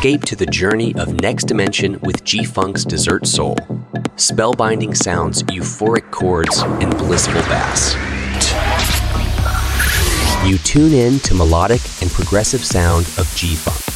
Escape to the journey of Next Dimension with Gee Funk's Desert Soul. Spellbinding sounds, euphoric chords, and blissful bass. You tune in to melodic and progressive sound of Gee Funk.